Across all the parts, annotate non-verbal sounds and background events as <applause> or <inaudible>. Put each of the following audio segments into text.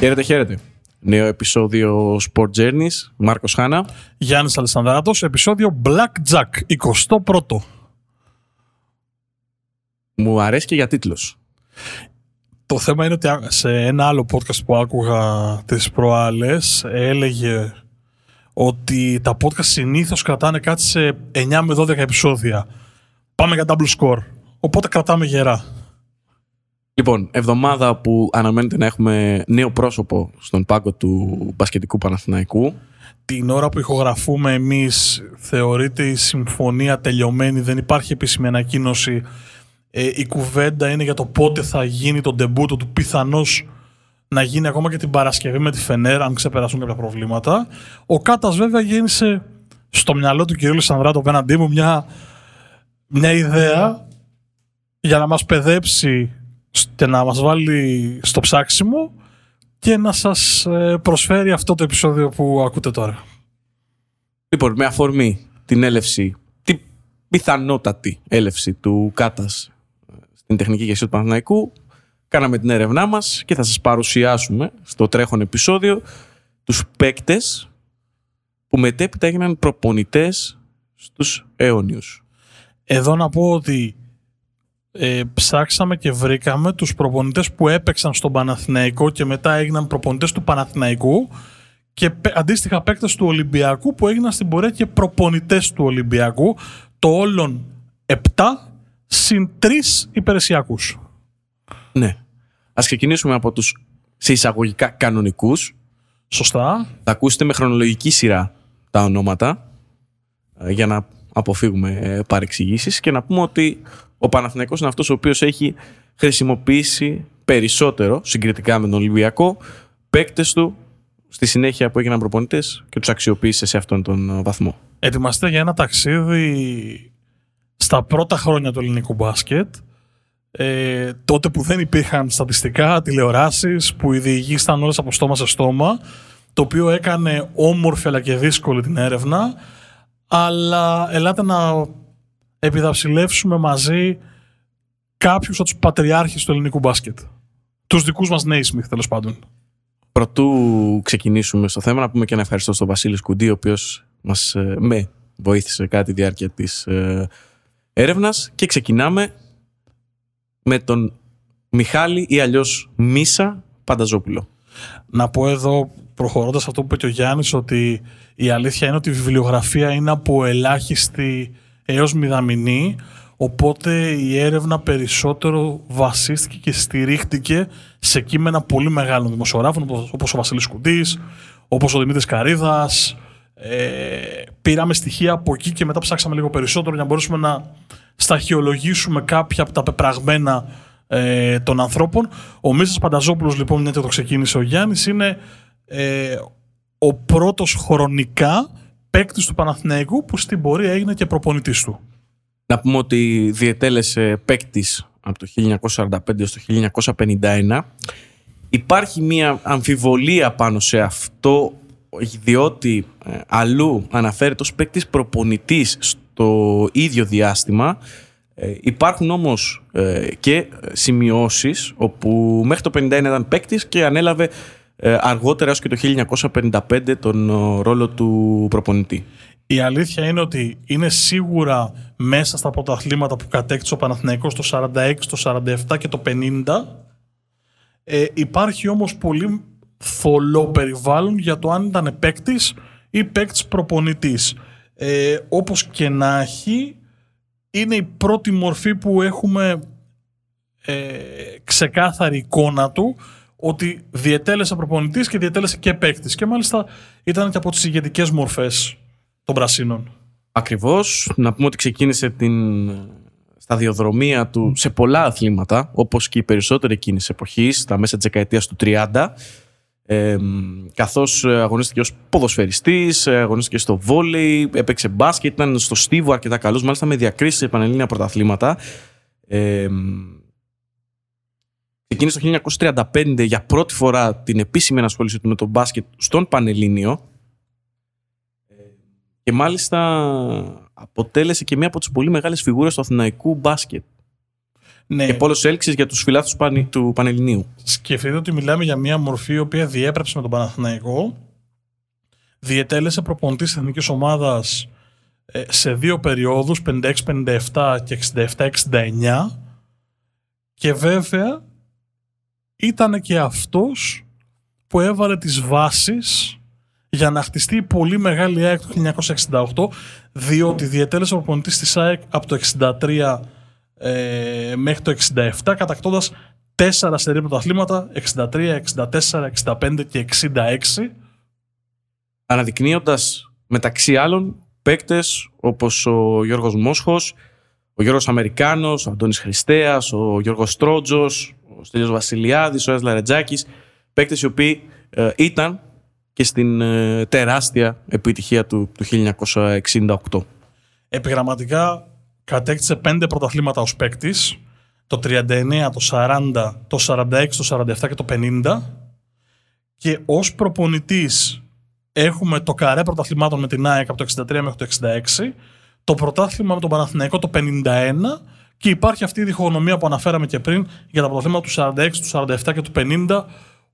Χαίρετε, χαίρετε. Νέο επεισόδιο Sport Journeys. Μάρκος Χάνα. Γιάννης Αλεσανδράτος, επεισόδιο Black Jack, 21ο. Μου αρέσει και για τίτλος. Το θέμα είναι ότι σε ένα άλλο podcast που άκουγα τις προάλλες έλεγε ότι τα podcast συνήθως κρατάνε κάτι σε 9 με 12 επεισόδια. Πάμε για double score. Οπότε κρατάμε γερά. Λοιπόν, εβδομάδα που αναμένεται να έχουμε νέο πρόσωπο στον πάγκο του μπασκετικού Παναθηναϊκού. Την ώρα που ηχογραφούμε εμείς θεωρείται η συμφωνία τελειωμένη, δεν υπάρχει επίσημη ανακοίνωση. Ε, η κουβέντα είναι για το πότε θα γίνει το ντεμπούτο του πιθανώς να γίνει ακόμα και την Παρασκευή με τη Φενέρα, αν ξεπεράσουν κάποια προβλήματα. Ο Κάτας βέβαια γέννησε στο μυαλό του κ. Λισανδράτου απέναντί μου μια, μια ιδέα για να μας παιδέψει και να μας βάλει στο ψάξιμο και να σας ε, προσφέρει αυτό το επεισόδιο που ακούτε τώρα. Λοιπόν, με αφορμή την έλευση, την πιθανότατη έλευση του Κάτας ε, στην τεχνική ηγεσία του Παναθηναϊκού, κάναμε την έρευνά μας και θα σας παρουσιάσουμε στο τρέχον επεισόδιο τους παίκτες που μετέπειτα έγιναν προπονητές στους αιώνιους. Εδώ να πω ότι ε, ψάξαμε και βρήκαμε τους προπονητές που έπαιξαν στον Παναθηναϊκό και μετά έγιναν προπονητές του Παναθηναϊκού και αντίστοιχα παίκτες του Ολυμπιακού που έγιναν στην πορεία και προπονητές του Ολυμπιακού το όλων 7 συν 3 υπηρεσιακούς. Ναι. Ας ξεκινήσουμε από τους σε εισαγωγικά κανονικούς. Σωστά. Θα ακούσετε με χρονολογική σειρά τα ονόματα ε, για να αποφύγουμε ε, παρεξηγήσεις και να πούμε ότι ο Παναθηναϊκός είναι αυτός ο οποίος έχει χρησιμοποιήσει περισσότερο συγκριτικά με τον Ολυμπιακό παίκτες του στη συνέχεια που έγιναν προπονητές και τους αξιοποίησε σε αυτόν τον βαθμό. Ετοιμαστείτε για ένα ταξίδι στα πρώτα χρόνια του ελληνικού μπάσκετ. Ε, τότε που δεν υπήρχαν στατιστικά, τηλεοράσεις, που οι διηγήσεις ήταν όλες από στόμα σε στόμα, το οποίο έκανε όμορφη αλλά και δύσκολη την έρευνα. Αλλά ελάτε να επιδαψιλεύσουμε μαζί κάποιους από τους πατριάρχες του ελληνικού μπάσκετ. Τους δικούς μας Νέισμιθ, τέλος πάντων. Πρωτού ξεκινήσουμε στο θέμα, να πούμε και ένα ευχαριστώ στον Βασίλης Σκουντή, ο οποίος μας, ε, με βοήθησε κάτι τη διάρκεια της ε, έρευνας και ξεκινάμε με τον Μιχάλη ή αλλιώς Μίσα Πανταζόπουλο. Να πω εδώ, προχωρώντας αυτό που είπε και ο Γιάννης, ότι η αλήθεια είναι ότι η βιβλιογραφία είναι από ελάχιστη έως μηδαμινή, οπότε η έρευνα περισσότερο βασίστηκε και στηρίχτηκε σε κείμενα πολύ μεγάλων δημοσιογράφων, όπως ο Βασίλης Κουντής, όπως ο Δημήτρης Καρίδας. Ε, πήραμε στοιχεία από εκεί και μετά ψάξαμε λίγο περισσότερο για να μπορέσουμε να σταχυολογήσουμε κάποια από τα πεπραγμένα ε, των ανθρώπων. Ο Μίσας Πανταζόπουλος, λοιπόν, μια και το ξεκίνησε ο Γιάννης, είναι ε, ο πρώτος χρονικά παίκτης του Παναθηναϊκού που στην πορεία έγινε και προπονητής του. Να πούμε ότι διετέλεσε παίκτης από το 1945 έως το 1951. Υπάρχει μια αμφιβολία πάνω σε αυτό διότι ε, αλλού αναφέρεται ως παίκτης προπονητής στο ίδιο διάστημα ε, υπάρχουν όμως ε, και σημειώσεις όπου μέχρι το 1951 ήταν παίκτης και ανέλαβε ε, αργότερα έως και το 1955 τον ε, ρόλο του προπονητή. Η αλήθεια είναι ότι είναι σίγουρα μέσα στα πρωταθλήματα που κατέκτησε ο Παναθηναϊκός το 46, το 47 και το 50. Ε, υπάρχει όμως πολύ θολό περιβάλλον για το αν ήταν παίκτης ή παίκτης προπονητής. Ε, όπως και να έχει, είναι η πρώτη μορφή που έχουμε ε, ξεκάθαρη εικόνα του ότι διετέλεσε προπονητής και διετέλεσε και παίκτης. Και μάλιστα ήταν και από τις ηγετικές μορφές των Πρασίνων. Ακριβώς. Να πούμε ότι ξεκίνησε την σταδιοδρομία του σε πολλά αθλήματα, όπως και οι περισσότεροι εκείνης εποχής, στα μέσα της δεκαετίας του 30, ε, καθώς αγωνίστηκε ως ποδοσφαιριστής, αγωνίστηκε στο βόλεϊ, έπαιξε μπάσκετ, ήταν στο στίβο αρκετά καλός, μάλιστα με διακρίσεις σε πανελλήνια πρωταθλήματα. Ε, Ξεκίνησε το 1935 για πρώτη φορά την επίσημη ενασχόληση του με το μπάσκετ στον Πανελλήνιο και μάλιστα αποτέλεσε και μία από τις πολύ μεγάλες φιγούρες του αθηναϊκού μπάσκετ. Ναι. Και πόλος έλξης για τους φιλάθου του Πανελληνίου. Σκεφτείτε ότι μιλάμε για μια μορφή η οποία διέπρεψε με τον Παναθηναϊκό. Διετέλεσε προπονητής της εθνικής ομάδας ε, σε δύο περιόδους, 56-57 και 67-69 και βέβαια ήταν και αυτός που έβαλε τις βάσεις για να χτιστεί η πολύ μεγάλη ΑΕΚ του 1968 διότι διετέλεσε ο προπονητής της ΑΕΚ από το 63 ε, μέχρι το 67 κατακτώντας τέσσερα στερή πρωταθλήματα 63, 64, 65 και 66 αναδεικνύοντας μεταξύ άλλων παίκτες όπως ο Γιώργος Μόσχος, ο Γιώργος Αμερικάνος, ο Αντώνης Χριστέας, ο Γιώργος Τρότζος, ο Στέλιος Βασιλιάδης, ο Έσλα Ρετζάκης, παίκτες οι οποίοι ε, ήταν και στην ε, τεράστια επιτυχία του, του 1968. Επιγραμματικά κατέκτησε πέντε πρωταθλήματα ως παίκτης, το 39, το 40, το 46, το 47 και το 50 και ως προπονητής έχουμε το καρέ πρωταθλημάτων με την ΑΕΚ από το 63 μέχρι το 66, το πρωτάθλημα με τον Παναθηναϊκό το 51 και υπάρχει αυτή η διχογνωμία που αναφέραμε και πριν για τα πρωταθλήματα του 46, του 47 και του 50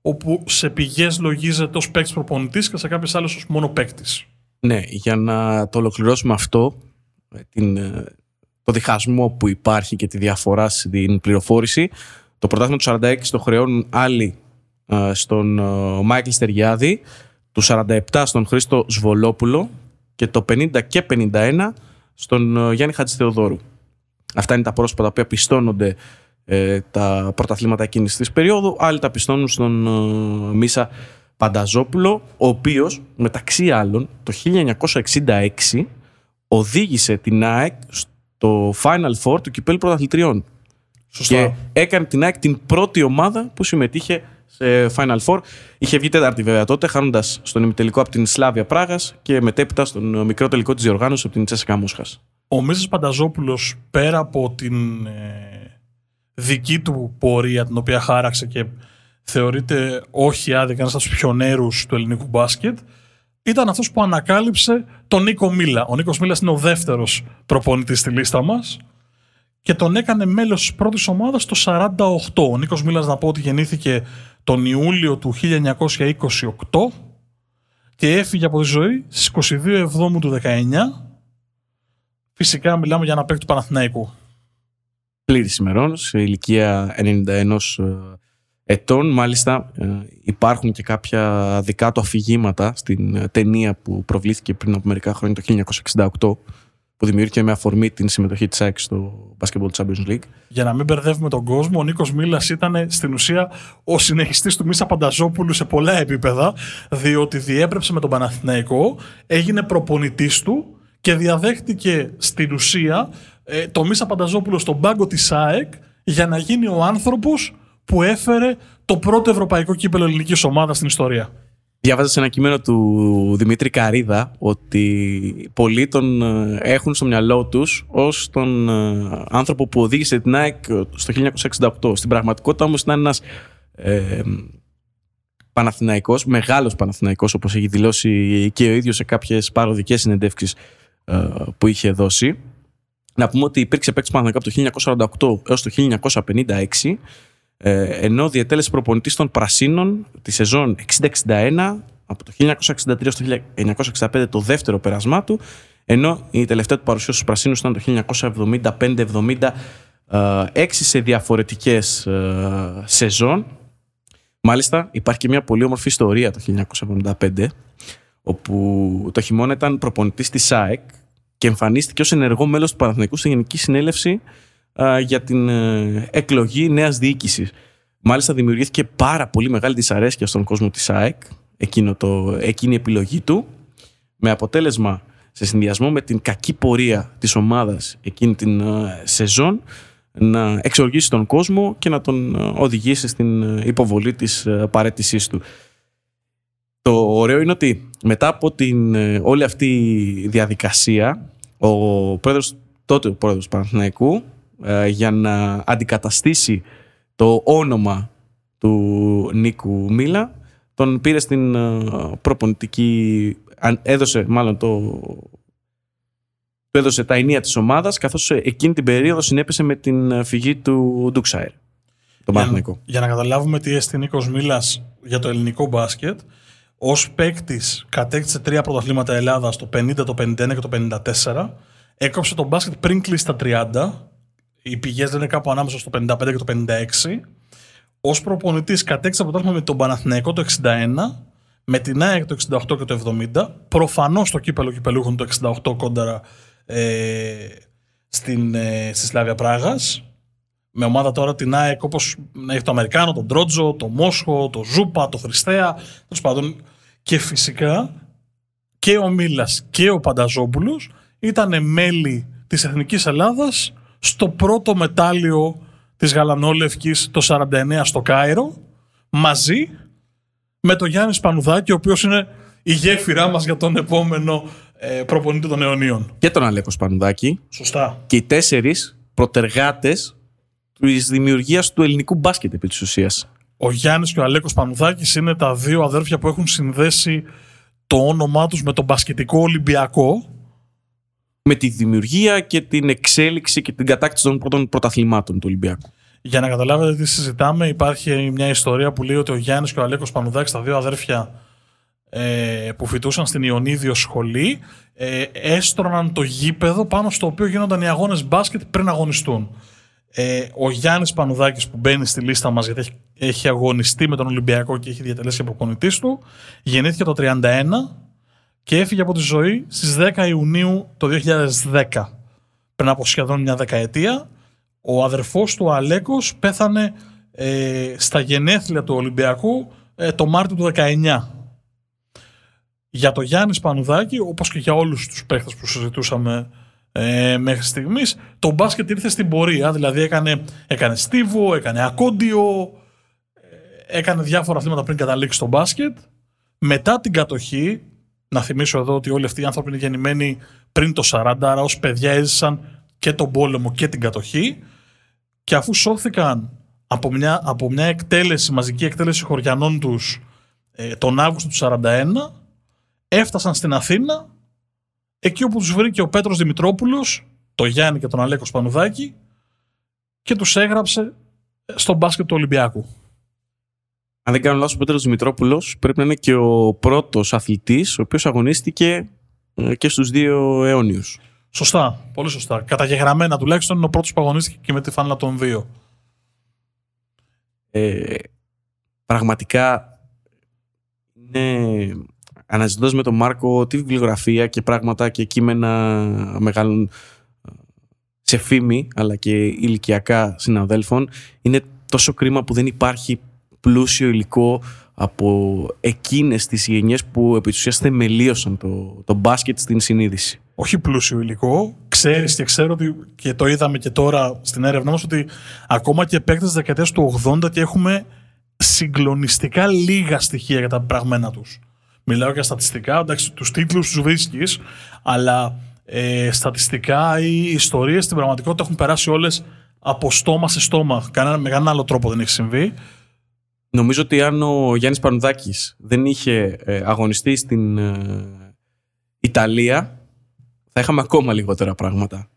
όπου σε πηγές λογίζεται ως παίκτης προπονητής και σε κάποιες άλλες ως μόνο παίκτης. Ναι, για να το ολοκληρώσουμε αυτό, ε, την, ε, το διχασμό που υπάρχει και τη διαφορά στην πληροφόρηση, το πρωτάθλημα του 46 το χρεώνουν άλλοι ε, στον Μάικλ Στεριάδη, του 47 στον Χρήστο Σβολόπουλο και το 50 και 51 στον ε, Γιάννη Χατζηθεοδόρου. Αυτά είναι τα πρόσωπα τα οποία πιστώνονται ε, τα πρωταθλήματα εκείνης της περίοδου. Άλλοι τα πιστώνουν στον ε, Μίσα Πανταζόπουλο, ο οποίος μεταξύ άλλων το 1966 οδήγησε την ΑΕΚ στο Final Four του Κυπέλου Πρωταθλητριών. Σωστά. Και έκανε την ΑΕΚ την πρώτη ομάδα που συμμετείχε σε Final Four. Είχε βγει τέταρτη βέβαια τότε, χάνοντας στον ημιτελικό από την Σλάβια Πράγας και μετέπειτα στον μικρό τελικό της διοργάνωσης από την Τσέσσεκα Μόσχα. Ο Μίσα Πανταζόπουλος, πέρα από την ε, δική του πορεία την οποία χάραξε και θεωρείται όχι άδικα ένας από τους πιονέρου του ελληνικού μπάσκετ, ήταν αυτός που ανακάλυψε τον Νίκο Μίλα. Ο Νίκος Μίλας είναι ο δεύτερος προπονητής στη λίστα μας και τον έκανε μέλος της πρώτης ομάδας το 48. Ο Νίκος Μίλας να πω ότι γεννήθηκε τον Ιούλιο του 1928 και έφυγε από τη ζωή στις 22 Εβδόμου του 19. Φυσικά μιλάμε για ένα παίκτη του Παναθηναϊκού. Πλήρης ημερών, σε ηλικία 91 ε, ετών. Μάλιστα ε, υπάρχουν και κάποια δικά του αφηγήματα στην ε, ταινία που προβλήθηκε πριν από μερικά χρόνια το 1968 που δημιουργήθηκε με αφορμή την συμμετοχή της ΑΕΚ στο Basketball Champions League. Για να μην μπερδεύουμε τον κόσμο, ο Νίκος Μίλας ήταν στην ουσία ο συνεχιστής του Μίσα Πανταζόπουλου σε πολλά επίπεδα, διότι διέπρεψε με τον Παναθηναϊκό, έγινε προπονητής του και διαδέχτηκε στην ουσία ε, το Μίσα Πανταζόπουλο στον πάγκο της ΑΕΚ για να γίνει ο άνθρωπος που έφερε το πρώτο ευρωπαϊκό κύπελο ελληνικής ομάδας στην ιστορία. Διάβαζα σε ένα κείμενο του Δημήτρη Καρίδα ότι πολλοί τον ε, έχουν στο μυαλό τους ως τον ε, άνθρωπο που οδήγησε την ΑΕΚ στο 1968. Στην πραγματικότητα όμως ήταν ένας ε, Παναθηναϊκός, μεγάλος Παναθηναϊκός όπως έχει δηλώσει και ο ίδιος σε κάποιες παροδικές συνεντεύξεις ε, που είχε δώσει. Να πούμε ότι υπήρξε παίκτης Παναθηναϊκός από το 1988 έως το 1956 ε, ενώ διατέλεσε προπονητής των Πρασίνων τη σεζόν 60-61 από το 1963 στο 1965 το δεύτερο πέρασμά του ενώ η τελευταία του παρουσία στους Πρασίνους ήταν το 1975-76 ε, σε διαφορετικές ε, σεζόν Μάλιστα υπάρχει και μια πολύ όμορφη ιστορία το 1975 όπου το χειμώνα ήταν προπονητής της ΣΑΕΚ και εμφανίστηκε ως ενεργό μέλος του Παναθηναϊκού στη Γενική Συνέλευση για την ε, εκλογή νέας διοίκησης. Μάλιστα δημιουργήθηκε πάρα πολύ μεγάλη δυσαρέσκεια στον κόσμο της ΑΕΚ, εκείνο το, εκείνη η επιλογή του, με αποτέλεσμα σε συνδυασμό με την κακή πορεία της ομάδας εκείνη την ε, σεζόν να εξοργήσει τον κόσμο και να τον ε, οδηγήσει στην υποβολή της παρέτησής του. Το ωραίο είναι ότι μετά από την όλη αυτή διαδικασία ο πρόεδρος, τότε ο πρόεδρος Παναθηναϊκού ε, για να αντικαταστήσει το όνομα του Νίκου Μίλα τον πήρε στην ε, προπονητική έδωσε μάλλον το του έδωσε τα ενία της ομάδας καθώς εκείνη την περίοδο συνέπεσε με την φυγή του Ντουξάιρ. Το για, για να καταλάβουμε τι έστει Νίκος Μίλας για το ελληνικό μπάσκετ, ως παίκτης κατέκτησε τρία πρωταθλήματα Ελλάδας το 50, το 51 και το 54. Έκοψε τον μπάσκετ πριν κλείσει τα 30. Οι πηγές δεν είναι κάπου ανάμεσα στο 55 και το 56. Ω προπονητής κατέκτησε πρωτάθλημα με τον Παναθηναϊκό το 61, με την ΑΕΚ το 68 και το 70. Προφανώς το κύπελο κυπελούχων το 68 κόνταρα ε, στην, ε, στη Σλάβια Πράγας με ομάδα τώρα την ΑΕΚ όπως έχει το Αμερικάνο, τον Τρότζο, το Μόσχο, το Ζούπα, το Χριστέα. Τέλος πάντων. Και φυσικά και ο Μίλας και ο Πανταζόπουλος ήταν μέλη της Εθνικής Ελλάδας στο πρώτο μετάλλιο της Γαλανόλευκης το 49 στο Κάιρο μαζί με τον Γιάννης Σπανουδάκη ο οποίος είναι η γέφυρά μας για τον επόμενο ε, προπονητή των αιωνίων. Και τον Αλέκος Σπανουδάκη. Σωστά. Και οι τέσσερις προτεργάτες της δημιουργίας του ελληνικού μπάσκετ επί της ουσίας. Ο Γιάννης και ο Αλέκος Πανουδάκη είναι τα δύο αδέρφια που έχουν συνδέσει το όνομά τους με τον μπασκετικό Ολυμπιακό. Με τη δημιουργία και την εξέλιξη και την κατάκτηση των πρώτων πρωταθλημάτων του Ολυμπιακού. Για να καταλάβετε τι συζητάμε, υπάρχει μια ιστορία που λέει ότι ο Γιάννης και ο Αλέκος Πανουδάκη, τα δύο αδέρφια ε, που φοιτούσαν στην Ιωνίδιο σχολή, ε, έστρωναν το γήπεδο πάνω στο οποίο γίνονταν οι αγώνες μπάσκετ πριν αγωνιστούν. Ε, ο Γιάννης Πανουδάκης που μπαίνει στη λίστα μας γιατί έχει, αγωνιστεί με τον Ολυμπιακό και έχει διατελέσει και προπονητής του γεννήθηκε το 1931 και έφυγε από τη ζωή στις 10 Ιουνίου το 2010 πριν από σχεδόν μια δεκαετία ο αδερφός του Αλέκος πέθανε ε, στα γενέθλια του Ολυμπιακού ε, το Μάρτιο του 19 για το Γιάννης Πανουδάκη όπως και για όλους τους παίχτες που συζητούσαμε ε, μέχρι στιγμής. Το μπάσκετ ήρθε στην πορεία, δηλαδή έκανε, έκανε στίβο, έκανε ακόντιο, ε, έκανε διάφορα αθλήματα πριν καταλήξει στο μπάσκετ. Μετά την κατοχή, να θυμίσω εδώ ότι όλοι αυτοί οι άνθρωποι είναι γεννημένοι πριν το 40, άρα ως παιδιά έζησαν και τον πόλεμο και την κατοχή και αφού σώθηκαν από μια, από μια εκτέλεση, μαζική εκτέλεση χωριανών τους ε, τον Αύγουστο του 41, έφτασαν στην Αθήνα εκεί όπου τους βρήκε ο Πέτρος Δημητρόπουλος, το Γιάννη και τον Αλέκος Σπανουδάκη και τους έγραψε στο μπάσκετ του Ολυμπιακού. Αν δεν κάνω λάθος, ο Πέτρος Δημητρόπουλος πρέπει να είναι και ο πρώτος αθλητής ο οποίος αγωνίστηκε ε, και στους δύο αιώνιους. Σωστά, πολύ σωστά. Καταγεγραμμένα τουλάχιστον είναι ο πρώτος που αγωνίστηκε και με τη φάνελα των δύο. Ε, πραγματικά είναι αναζητώντας με τον Μάρκο τη βιβλιογραφία και πράγματα και κείμενα μεγάλων σε φήμη αλλά και ηλικιακά συναδέλφων είναι τόσο κρίμα που δεν υπάρχει πλούσιο υλικό από εκείνες τις γενιές που επί της θεμελίωσαν το, το μπάσκετ στην συνείδηση. Όχι πλούσιο υλικό. Ξέρεις και ξέρω ότι και το είδαμε και τώρα στην έρευνά μας ότι ακόμα και παίκτες της δεκαετίας του 80 και έχουμε συγκλονιστικά λίγα στοιχεία για τα πραγμένα τους. Μιλάω για στατιστικά, εντάξει, τους τίτλους τους βρίσκεις, αλλά ε, στατιστικά οι ιστορίες στην πραγματικότητα έχουν περάσει όλες από στόμα σε στόμα. Κανένα, με κανένα άλλο τρόπο δεν έχει συμβεί. Νομίζω ότι αν ο Γιάννης Πανουδάκης δεν είχε ε, αγωνιστεί στην ε, Ιταλία, θα είχαμε ακόμα λιγότερα πράγματα.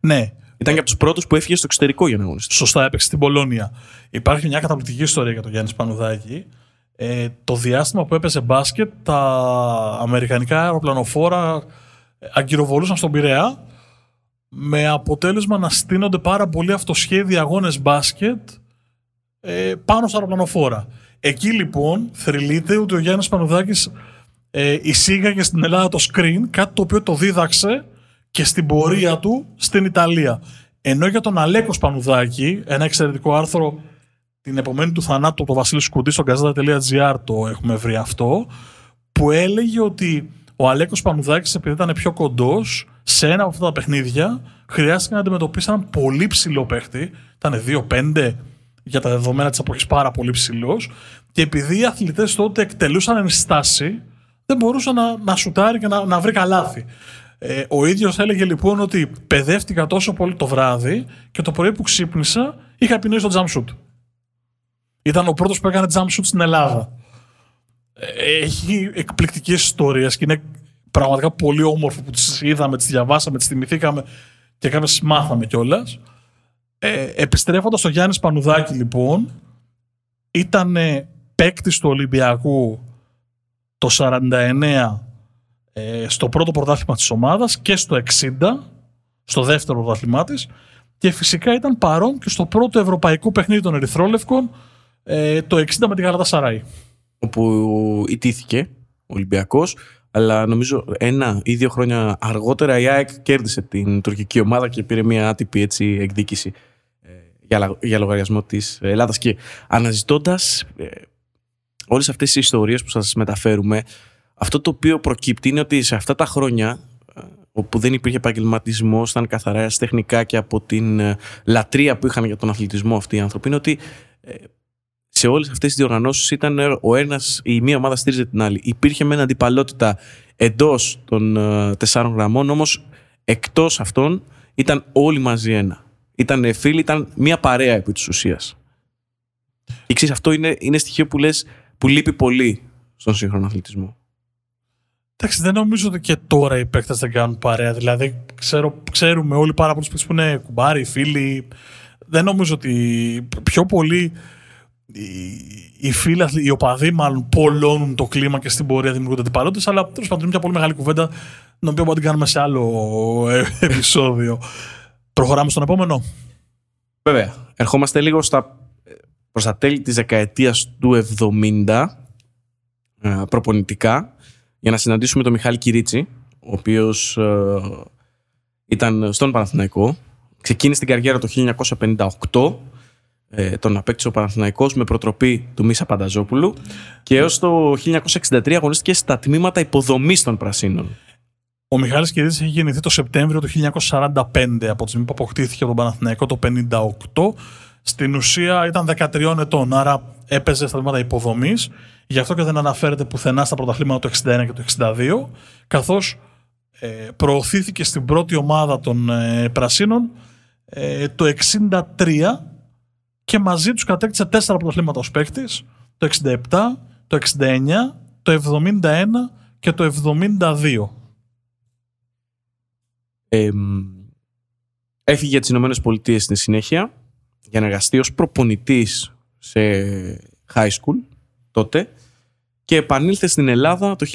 Ναι. Ήταν και από τους πρώτους που έφυγε στο εξωτερικό για να αγωνιστεί. Σωστά, έπαιξε στην Πολώνια. Υπάρχει μια καταπληκτική ιστορία για τον Γιάννη Πανουδάκη ε, το διάστημα που έπαιζε μπάσκετ, τα αμερικανικά αεροπλανοφόρα αγκυροβολούσαν στον Πειραιά με αποτέλεσμα να στείνονται πάρα πολλοί αυτοσχέδιοι αγώνες μπάσκετ ε, πάνω στα αεροπλανοφόρα. Εκεί λοιπόν θρυλείται ότι ο Γιάννης Πανουδάκης ε, εισήγαγε στην Ελλάδα το screen, κάτι το οποίο το δίδαξε και στην πορεία του στην Ιταλία. Ενώ για τον Αλέκος Πανουδάκη, ένα εξαιρετικό άρθρο την επομένη του θανάτου από τον Βασίλη Σκουντή στο gazeta.gr το έχουμε βρει αυτό, που έλεγε ότι ο Αλέκος Πανουδάκης επειδή ήταν πιο κοντός, σε ένα από αυτά τα παιχνίδια χρειάστηκε να αντιμετωπίσει έναν πολύ ψηλό παίχτη, ήταν 2-5 για τα δεδομένα της εποχής πάρα πολύ ψηλός. και επειδή οι αθλητές τότε εκτελούσαν ενστάση, δεν μπορούσε να, να σουτάρει και να, να βρει καλάθι. Ε, ο ίδιος έλεγε λοιπόν ότι παιδεύτηκα τόσο πολύ το βράδυ και το πρωί που ξύπνησα είχα επινοήσει το jump shoot. Ήταν ο πρώτος που έκανε jump shoot στην Ελλάδα. Έχει εκπληκτικές ιστορίες και είναι πραγματικά πολύ όμορφο που τις είδαμε, τις διαβάσαμε, τις θυμηθήκαμε και κάποιες μάθαμε κιόλας. Ε, επιστρέφοντας στο Γιάννης Πανουδάκη λοιπόν, ήταν παίκτη του Ολυμπιακού το 49 ε, στο πρώτο πρωτάθλημα της ομάδας και στο 60, στο δεύτερο πρωτάθλημά της και φυσικά ήταν παρόν και στο πρώτο ευρωπαϊκό παιχνίδι των Ερυθρόλευκων ε, το 60 με την Γαλατά Σαράι. Όπου ητήθηκε ο Ολυμπιακός αλλά νομίζω ένα ή δύο χρόνια αργότερα η ΑΕΚ κέρδισε την τουρκική ομάδα και πήρε μια άτυπη έτσι, εκδίκηση ε, για, για λογαριασμό της Ελλάδας και αναζητώντας ε, όλες αυτές τις ιστορίες που σας μεταφέρουμε αυτό το οποίο προκύπτει είναι ότι σε αυτά τα χρόνια ε, όπου δεν υπήρχε επαγγελματισμός, ήταν καθαρά τεχνικά και από την ε, λατρεία που είχαν για τον αθλητισμό αυτοί οι άνθρωποι, είναι ότι ε, σε όλες αυτές τις διοργανώσεις ήταν ο ένας, η μία ομάδα στήριζε την άλλη. Υπήρχε με αντιπαλότητα εντός των τεσσάρων γραμμών, όμως εκτός αυτών ήταν όλοι μαζί ένα. Ήταν φίλοι, ήταν μία παρέα επί της ουσίας. Και αυτό είναι, είναι στοιχείο που λες που λείπει πολύ στον σύγχρονο αθλητισμό. Εντάξει, δεν νομίζω ότι και τώρα οι παίκτες δεν κάνουν παρέα. Δηλαδή, ξέρω, ξέρουμε όλοι πάρα πολλούς που είναι κουμπάροι, φίλοι. Δεν νομίζω ότι πιο πολύ οι, φίλοι, οι οπαδοί μάλλον πολλώνουν το κλίμα και στην πορεία δημιουργούνται αντιπαλότητες. Αλλά τέλος πάντων είναι μια πολύ μεγάλη κουβέντα, την οποία μπορούμε να την κάνουμε σε άλλο ε, επεισόδιο. Προχωράμε στον επόμενο. Βέβαια. Ερχόμαστε λίγο στα, προς τα τέλη της δεκαετίας του 70 ε, προπονητικά για να συναντήσουμε τον Μιχάλη Κυρίτσι, ο οποίος ε, ήταν στον Παναθηναϊκό. Ξεκίνησε την καριέρα το 1958, ε, τον απέκτησε ο Παναθηναϊκός με προτροπή του Μίσα Πανταζόπουλου και έως το 1963 αγωνίστηκε στα τμήματα υποδομής των Πρασίνων. Ο Μιχάλης Κυρίτσης έχει γεννηθεί το Σεπτέμβριο του 1945 από τη στιγμή που αποκτήθηκε τον Παναθηναϊκό το 1958. Στην ουσία ήταν 13 ετών, άρα έπαιζε στα τμήματα υποδομής Γι' αυτό και δεν αναφέρεται πουθενά στα πρωταθλήματα του 61 και του 62, καθώς ε, προωθήθηκε στην πρώτη ομάδα των ε, Πρασίνων ε, το 63 και μαζί τους κατέκτησε τέσσερα πρωταθλήματα ως παίκτης, το 67, το 69, το 71 και το 72. Ε, έφυγε για τις Ηνωμένες Πολιτείες στη συνέχεια για να εργαστεί ως προπονητής σε high school τότε και επανήλθε στην Ελλάδα το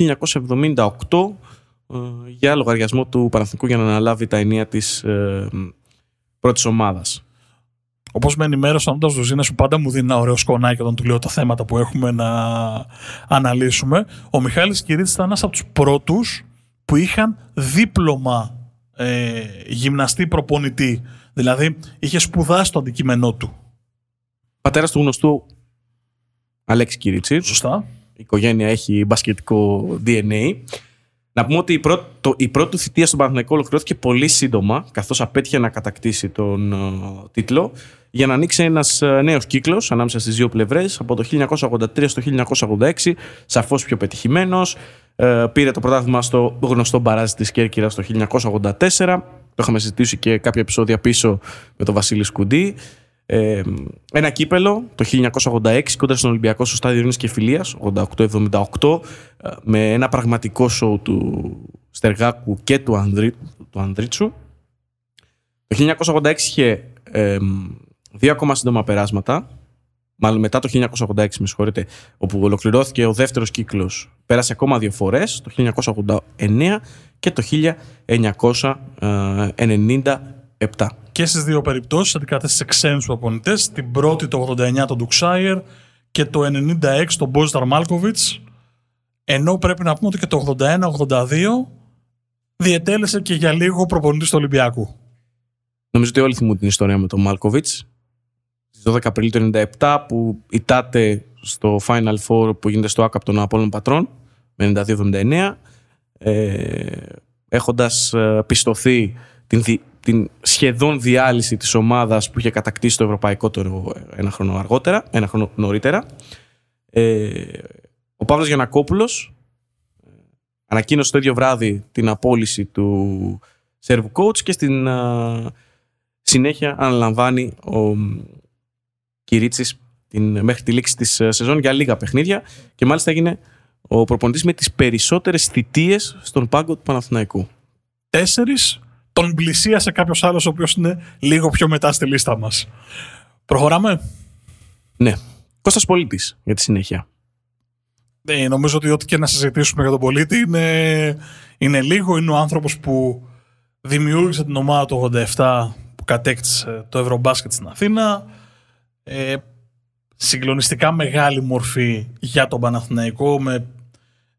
1978 ε, για λογαριασμό του Παναθηνικού για να αναλάβει τα ενία της ε, πρώτης ομάδας. Όπως με ενημέρωσε ο Νότα Ζουζίνα, που πάντα μου δίνει ένα ωραίο σκονάκι όταν του λέω τα θέματα που έχουμε να αναλύσουμε, ο Μιχάλης Κυρίτης ήταν ένας από τους πρώτους που είχαν δίπλωμα ε, γυμναστή προπονητή. Δηλαδή είχε σπουδάσει το αντικείμενό του. Πατέρας του γνωστού Αλέξη Κυρίτσι. Σωστά. Η οικογένεια έχει μπασκετικό DNA. Να πούμε ότι η πρώτη, το, η πρώτη του θητεία στον Παναθηναϊκό ολοκληρώθηκε πολύ σύντομα, καθώς απέτυχε να κατακτήσει τον uh, τίτλο, για να ανοίξει ένας uh, νέος κύκλος ανάμεσα στις δύο πλευρές από το 1983 στο 1986, σαφώς πιο πετυχημένος. Uh, πήρε το πρωτάθλημα στο γνωστό μπαράζ της Κέρκυρας το 1984. Το είχαμε συζητήσει και κάποια επεισόδια πίσω με τον Βασίλης Σκουντή. Ε, ένα κύπελο το 1986 κοντά στον Ολυμπιακό στο στάδιο Ειρήνης και Φιλίας 88-78 ε, με ένα πραγματικό σοου του Στεργάκου και του, Ανδρί, του Ανδρίτσου. Το 1986 είχε ε, δύο ακόμα σύντομα περάσματα μάλλον μετά το 1986 με συγχωρείτε όπου ολοκληρώθηκε ο δεύτερος κύκλος πέρασε ακόμα δύο φορές το 1989 και το 1997 και στις δύο περιπτώσεις αντικατέστησε ξένους προπονητές. Την πρώτη το 89 τον Ντουξάιερ και το 96 τον Μπόζιταρ Μάλκοβιτς. Ενώ πρέπει να πούμε ότι και το 81-82 διετέλεσε και για λίγο προπονητή του Ολυμπιακού. Νομίζω ότι όλοι θυμούν την ιστορία με τον Μάλκοβιτς. Στις 12 Απριλίου του 1997 που ητάται στο Final Four που γίνεται στο ΑΚΑΠ των Απόλων Πατρών με 92-79 ε, έχοντας ε, πιστωθεί την, την σχεδόν διάλυση της ομάδας που είχε κατακτήσει το ευρωπαϊκό το ένα χρόνο αργότερα, ένα χρόνο νωρίτερα. Ε, ο Παύλος Γιανακόπουλος ε, ανακοίνωσε το ίδιο βράδυ την απόλυση του serve coach και στην συνέχεια αναλαμβάνει ο Κυρίτσης την, μέχρι τη λήξη της ε, σεζόν για λίγα παιχνίδια και μάλιστα έγινε ο προπονητής με τις περισσότερες θητείες στον πάγκο του Παναθηναϊκού. Τέσσερις, τον πλησίασε κάποιος άλλος ο οποίος είναι λίγο πιο μετά στη λίστα μας. Προχωράμε; Ναι. Κώστας Πολίτης για τη συνέχεια. Ναι, νομίζω ότι ό,τι και να συζητήσουμε για τον πολίτη είναι, είναι λίγο. Είναι ο άνθρωπος που δημιούργησε την ομάδα του 87 που κατέκτησε το Ευρωμπάσκετ στην Αθήνα. Ε, συγκλονιστικά μεγάλη μορφή για τον Παναθηναϊκό με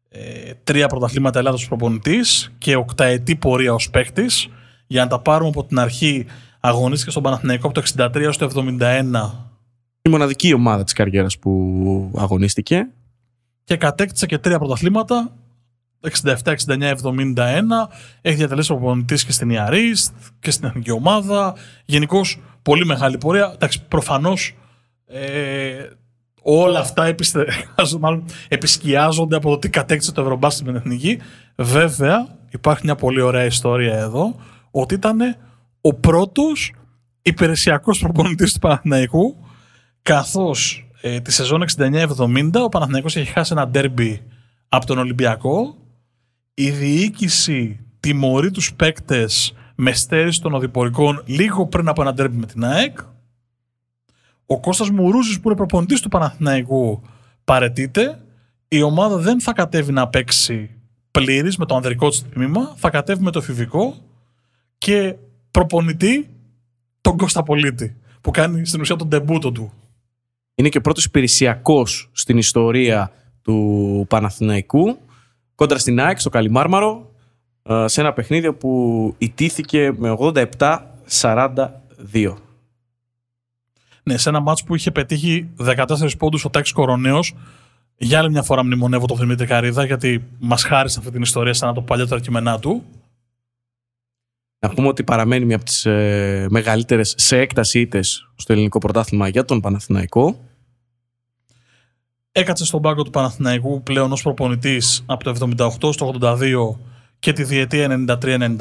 ε, τρία πρωταθλήματα Ελλάδος προπονητής και οκταετή πορεία ως παίκτης. Για να τα πάρουμε από την αρχή αγωνίστηκε στον Παναθηναϊκό από το 63 έως το 71 Η μοναδική ομάδα της καριέρας που αγωνίστηκε. και κατέκτησε και τρία πρωταθλήματα 67, 69, 71. Έχει διατελέσει προπονητής και στην Ιαρίστ και στην εθνική ομάδα. Γενικώς πολύ μεγάλη πορεία. Εντάξει, προφανώς ε, όλα αυτά επιστε... <laughs> μάλλον, επισκιάζονται από το τι κατέκτησε το Ευρωμπάσκετ με την εθνική. Βέβαια, υπάρχει μια πολύ ωραία ιστορία εδώ ότι ήταν ο πρώτος υπηρεσιακός προπονητής του Παναθηναϊκού καθώς ε, τη σεζόν 69-70 ο Παναθηναϊκός έχει χάσει ένα ντέρμπι από τον Ολυμπιακό. Η διοίκηση τιμωρεί τους παίκτες με στέρηση των οδηπορικών λίγο πριν από ένα ντέρμπι με την ΑΕΚ. Ο Κώστας Μουρούζης που είναι προπονητής του Παναθηναϊκού παρετείται. Η ομάδα δεν θα κατέβει να παίξει πλήρης με το ανδρικό της τμήμα θα κατέβει με το εφηβικό και προπονητή τον Κώστα Πολίτη που κάνει στην ουσία τον τεμπούτο του Είναι και ο πρώτος υπηρεσιακός στην ιστορία του Παναθηναϊκού κόντρα στην ΑΕΚ στο Καλιμάρμαρο ε, σε ένα παιχνίδι που ιτήθηκε με 87-42. Ναι, σε ένα μάτς που είχε πετύχει 14 πόντους ο Τάκης Κοροναίος. Για άλλη μια φορά μνημονεύω τον Δημήτρη Καρίδα, γιατί μας χάρισε αυτή την ιστορία σαν να το παλιότερα κείμενά του. Να πούμε ότι παραμένει μια από τις ε, μεγαλύτερες σε έκταση ήττες στο ελληνικό πρωτάθλημα για τον Παναθηναϊκό. Έκατσε στον πάγκο του Παναθηναϊκού πλέον ως προπονητής από το 78 στο 82 και τη διετία 93-94.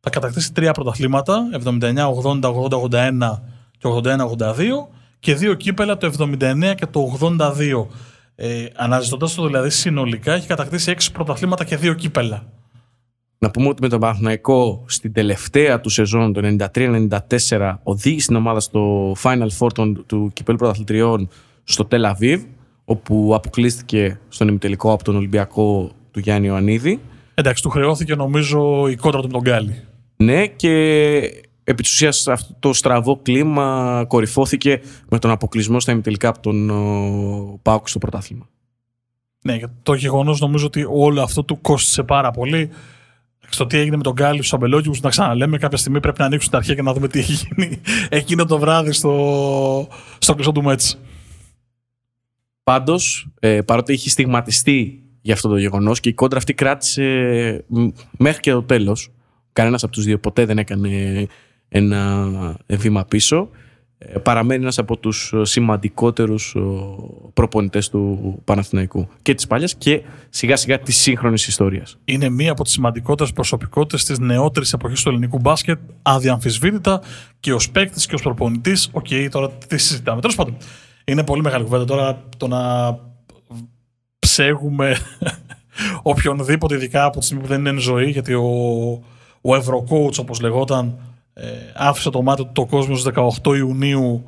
Θα κατακτήσει τρία πρωταθλήματα, 79, 80, 80, 81 και 81-82 και δύο κύπελα το 79 και το 82. Ε, αναζητώντας το δηλαδή συνολικά έχει κατακτήσει έξι πρωταθλήματα και δύο κύπελα. Να πούμε ότι με τον Παναθηναϊκό στην τελευταία του σεζόν το 93-94 οδήγησε την ομάδα στο Final Four των- του Κυπέλου Πρωταθλητριών στο Τελ Αβίβ όπου αποκλείστηκε στον ημιτελικό από τον Ολυμπιακό του Γιάννη Ιωαννίδη. Εντάξει, του χρεώθηκε νομίζω η κόντρα του με τον Γκάλι. Ναι και επί της ουσίας αυτό το στραβό κλίμα κορυφώθηκε με τον αποκλεισμό στα ημιτελικά από τον ο, ΠΑΟΚ στο πρωτάθλημα. Ναι, και το γεγονός νομίζω ότι όλο αυτό του κόστησε πάρα πολύ. Στο τι έγινε με τον Γκάλι στους αμπελόκιου, να ξαναλέμε, κάποια στιγμή πρέπει να ανοίξουν τα αρχεία και να δούμε τι έχει γίνει <laughs> εκείνο το βράδυ στο, στο κλειστό του Μέτς. Πάντως, ε, παρότι είχε στιγματιστεί για αυτό το γεγονός και η κόντρα αυτή κράτησε μ, μέχρι και το τέλος. Κανένας από τους δύο ποτέ δεν έκανε ένα βήμα πίσω. Ε, παραμένει ένας από τους σημαντικότερους ο, προπονητές του Παναθηναϊκού και της παλιάς και σιγά σιγά της σύγχρονης ιστορίας. Είναι μία από τις σημαντικότερες προσωπικότητες της νεότερης εποχής του ελληνικού μπάσκετ, αδιαμφισβήτητα και ως παίκτης και ως προπονητής. Οκ, τώρα τι συζητάμε. Τέλος πάντων, είναι πολύ μεγάλη κουβέντα τώρα το να ψέγουμε <laughs> οποιονδήποτε, ειδικά από τη στιγμή που δεν είναι εν ζωή, γιατί ο, ο Ευρωκόουτς, όπως λεγόταν, ε, άφησε το μάτι του το κόσμο στις 18 Ιουνίου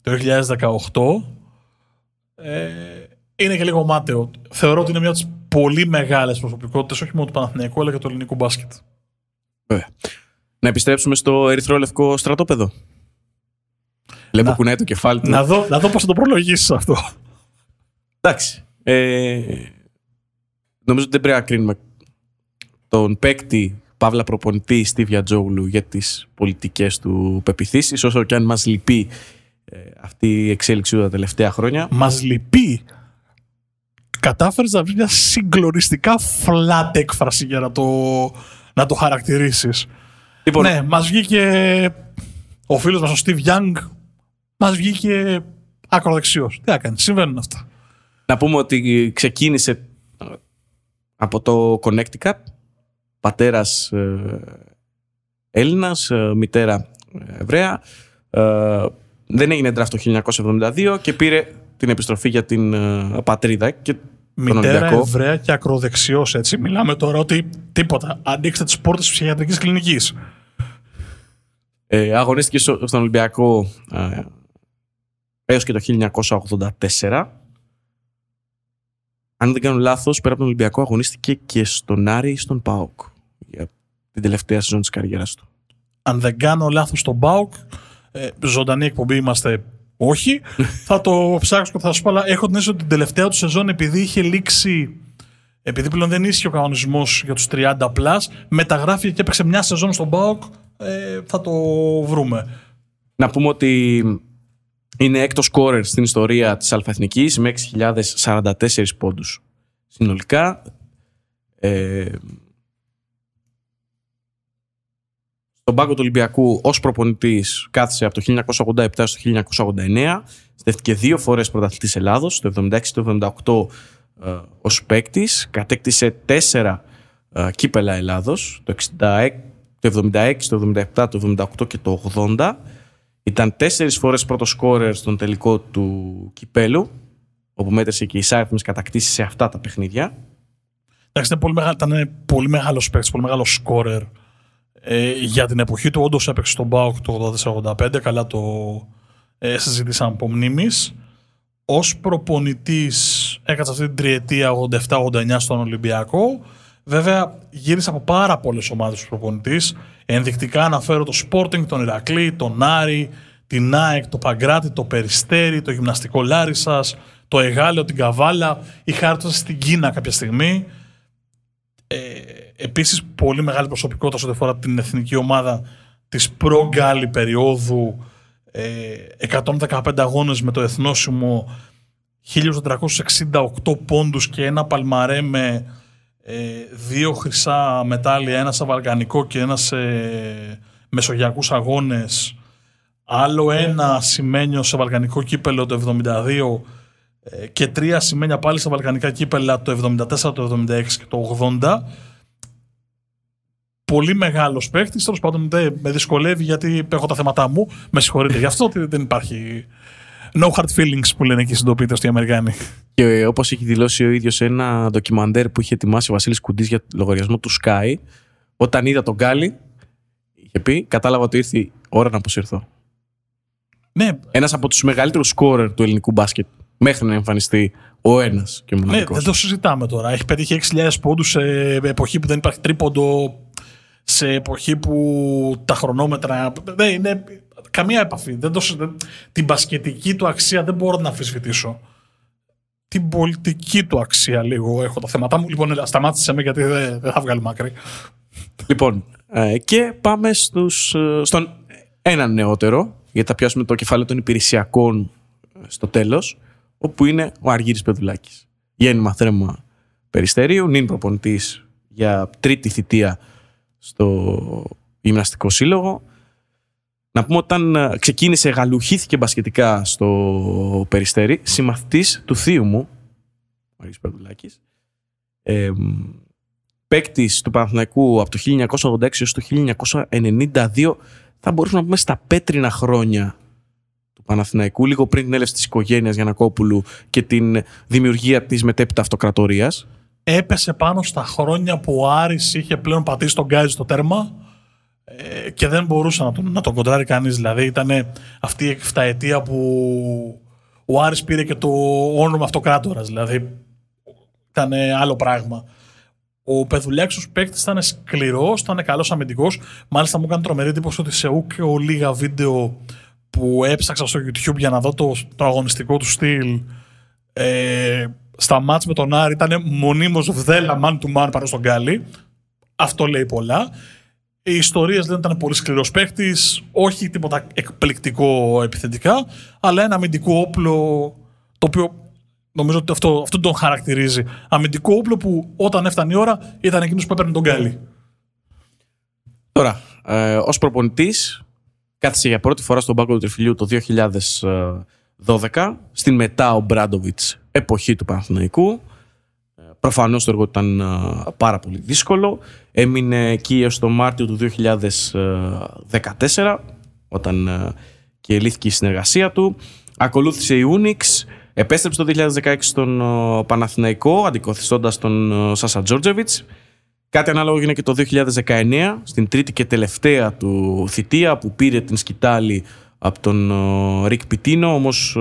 του 2018. Ε, είναι και λίγο μάταιο. Θεωρώ ότι είναι μια από τις πολύ μεγάλες προσωπικότητες, όχι μόνο του Παναθηναϊκού, αλλά και του ελληνικού μπάσκετ. Βέβαια. Να επιστρέψουμε στο ερυθρό-λευκό στρατόπεδο. Λέμε Να. κουνάει το κεφάλι του. Να δω, να δω πώς θα το προλογίσεις αυτό. Εντάξει. Ε, νομίζω ότι δεν πρέπει να κρίνουμε τον παίκτη Παύλα προπονητή Στίβια Τζόγλου για τις πολιτικές του πεπιθήσεις όσο και αν μας λυπεί ε, αυτή η εξέλιξη του τα τελευταία χρόνια. Μας λυπεί. Κατάφερες να βρεις μια συγκλονιστικά flat έκφραση για να το, να το χαρακτηρίσεις. Λοιπόν, Ναι, μας βγήκε ο φίλος μας ο Steve Young, μας βγήκε ακροδεξιός. Τι έκανε, συμβαίνουν αυτά. να πούμε ότι ξεκίνησε ε, από το Connecticut, πατέρας ε, Έλληνας, ε, μητέρα ε, Εβραία. Ε, δεν έγινε draft το 1972 και πήρε την επιστροφή για την ε, πατρίδα και Μητέρα Εβραία και ακροδεξιός, έτσι. Μιλάμε τώρα ότι τίποτα. Ανοίξτε τις πόρτες της ψυχιατρικής κλινικής. Ε, αγωνίστηκε στον Ολυμπιακό ε, έως και το 1984. Αν δεν κάνω λάθος, πέρα από τον Ολυμπιακό αγωνίστηκε και στον Άρη ή στον ΠΑΟΚ για την τελευταία σεζόν της καριέρας του. Αν δεν κάνω λάθος στον ΠΑΟΚ, ε, ζωντανή εκπομπή είμαστε όχι. <laughs> θα το ψάξω και θα σου πω, αλλά έχω την αίσθηση ότι την τελευταία του σεζόν επειδή είχε λήξει επειδή πλέον δεν ίσχυε ο κανονισμός για τους 30 plus, μεταγράφηκε και έπαιξε μια σεζόν στον ΠΑΟΚ. Ε, θα το βρούμε. Να πούμε ότι είναι έκτος σκόρερ στην ιστορία της Αλφαθνικής με 6.044 πόντους συνολικά. Ε, στον πάγκο του Ολυμπιακού ως προπονητής κάθισε από το 1987 στο 1989. Στέφτηκε δύο φορές πρωταθλητής Ελλάδος, το 1976 και το 1978 ε, ως παίκτης. Κατέκτησε τέσσερα ε, κύπελα Ελλάδος, το, 66, το 76, το 77, το 78 και το 80. Ήταν τέσσερις φορές πρώτος σκόρερ στον τελικό του κυπέλου, όπου μέτρησε και οι άριθμε κατακτήσεις σε αυτά τα παιχνίδια. Εντάξει, ήταν πολύ, μεγάλο, ήταν πολύ μεγάλος παίκτης, πολύ μεγάλος σκόρερ. Ε, για την εποχή του, όντως έπαιξε στον Μπάουκ το 84-85. Καλά το ε, συζήτησαν από μνήμης. Ω προπονητής, έκατσε αυτή την τριετία 87-89 στον Ολυμπιακό. Βέβαια, γύρισε από πάρα πολλές ομάδες του προπονητής. Ενδεικτικά αναφέρω το Sporting, τον Ηρακλή, τον Άρη, την ΑΕΚ, το Παγκράτη, το Περιστέρι, το Γυμναστικό Λάρισας, το Εγάλεο, την Καβάλα. Είχα έρθει στην Κίνα κάποια στιγμή. Ε, επίσης πολύ μεγάλη προσωπικότητα σε ό,τι αφορά την εθνική ομάδα της προ-Γκάλη περίοδου. Ε, 115 αγώνες με το εθνόσημο, 1468 πόντους και ένα παλμαρέ με ε, δύο χρυσά μετάλλια, ένα σε βαλκανικό και ένα σε μεσογειακούς αγώνες, άλλο ένα σημαίνιο σε βαλκανικό κύπελο το 72 ε, και τρία σημαίνια πάλι σε βαλκανικά κύπελα το 74, το 76 και το 80. Πολύ μεγάλος παίχτης. Τέλος πάντων, δεν με δυσκολεύει γιατί έχω τα θέματα μου. Με συγχωρείτε γι' αυτό ότι δεν υπάρχει No hard feelings που λένε εκεί συντοπίτες οι Αμερικάνοι. Και όπως έχει δηλώσει ο ίδιος σε ένα ντοκιμαντέρ που είχε ετοιμάσει ο Βασίλης Κουντής για λογαριασμό του Sky, όταν είδα τον Γκάλι, είχε πει, κατάλαβα ότι ήρθε η ώρα να αποσυρθώ. Ναι. Ένας από τους μεγαλύτερους σκόρερ του ελληνικού μπάσκετ μέχρι να εμφανιστεί ο ένας και μοναδικό. Ναι, δεν το συζητάμε τώρα. Έχει πετύχει 6.000 πόντους σε εποχή που δεν υπάρχει τρίποντο, σε εποχή που τα χρονόμετρα. Δεν είναι καμία επαφή. Δεν το, την πασχετική του αξία δεν μπορώ να αμφισβητήσω. Την πολιτική του αξία λίγο έχω τα θέματα μου. Λοιπόν, σταμάτησε με γιατί δεν, θα βγάλει μακρύ. Λοιπόν, ε, και πάμε στους, ε, στον ένα νεότερο, γιατί θα πιάσουμε το κεφάλαιο των υπηρεσιακών ε, στο τέλος, όπου είναι ο Αργύρης Πεδουλάκης. Γέννημα θρέμα Περιστερίου, νυν προπονητής για τρίτη θητεία στο γυμναστικό σύλλογο. Να πούμε όταν ε, ξεκίνησε, γαλουχήθηκε μπασκετικά στο Περιστέρι, συμμαθητής του θείου μου, ο Αργύρης Πεδουλάκης, ε, παίκτης του Παναθηναϊκού από το 1986 έως το 1992, θα μπορούσαμε να πούμε στα πέτρινα χρόνια του Παναθηναϊκού, λίγο πριν την έλευση της οικογένειας Γιανακόπουλου και την δημιουργία της μετέπειτα αυτοκρατορίας. Έπεσε πάνω στα χρόνια που ο Άρης είχε πλέον πατήσει τον Γκάζι στο τέρμα ε, και δεν μπορούσε να τον, να τον κοντράρει κανείς. Δηλαδή ήταν αυτή η 7 ετία που ο Άρης πήρε και το όνομα αυτοκράτορας. Δηλαδή ήταν άλλο πράγμα. Ο Πεδουλιάκη ω παίκτης ήταν σκληρός, ήταν καλός αμυντικός. Μάλιστα μου έκανε τρομερή εντύπωση ότι σε ούκ λίγα βίντεο που έψαξα στο YouTube για να δω το, το αγωνιστικό του στυλ. Ε, στα μάτς με τον Άρη ήταν μονίμως βδέλα man to man πάνω στον Γκάλι. Αυτό λέει πολλά. Οι ιστορίες δεν ήταν πολύ σκληρός παίκτης, όχι τίποτα εκπληκτικό επιθετικά, αλλά ένα αμυντικό όπλο το οποίο νομίζω ότι αυτό, αυτό τον χαρακτηρίζει. Αμυντικό όπλο που όταν έφτανε η ώρα ήταν εκείνος που έπαιρνε τον Γκάλι. Τώρα, ε, ως προπονητής, κάθισε για πρώτη φορά στον πάγκο του Τριφυλιού το 2012, στην μετά ο Μπράντοβιτς εποχή του Παναθηναϊκού. Προφανώς το έργο ήταν πάρα πολύ δύσκολο. Έμεινε εκεί έως το Μάρτιο του 2014, όταν και λύθηκε η συνεργασία του. Ακολούθησε η Unix, Επέστρεψε το 2016 στον Παναθηναϊκό, αντικοθιστώντας τον Σάσα Τζόρτζεβιτς. Κάτι ανάλογο έγινε και το 2019, στην τρίτη και τελευταία του θητεία, που πήρε την σκητάλη από τον Ρικ Πιτίνο, όμως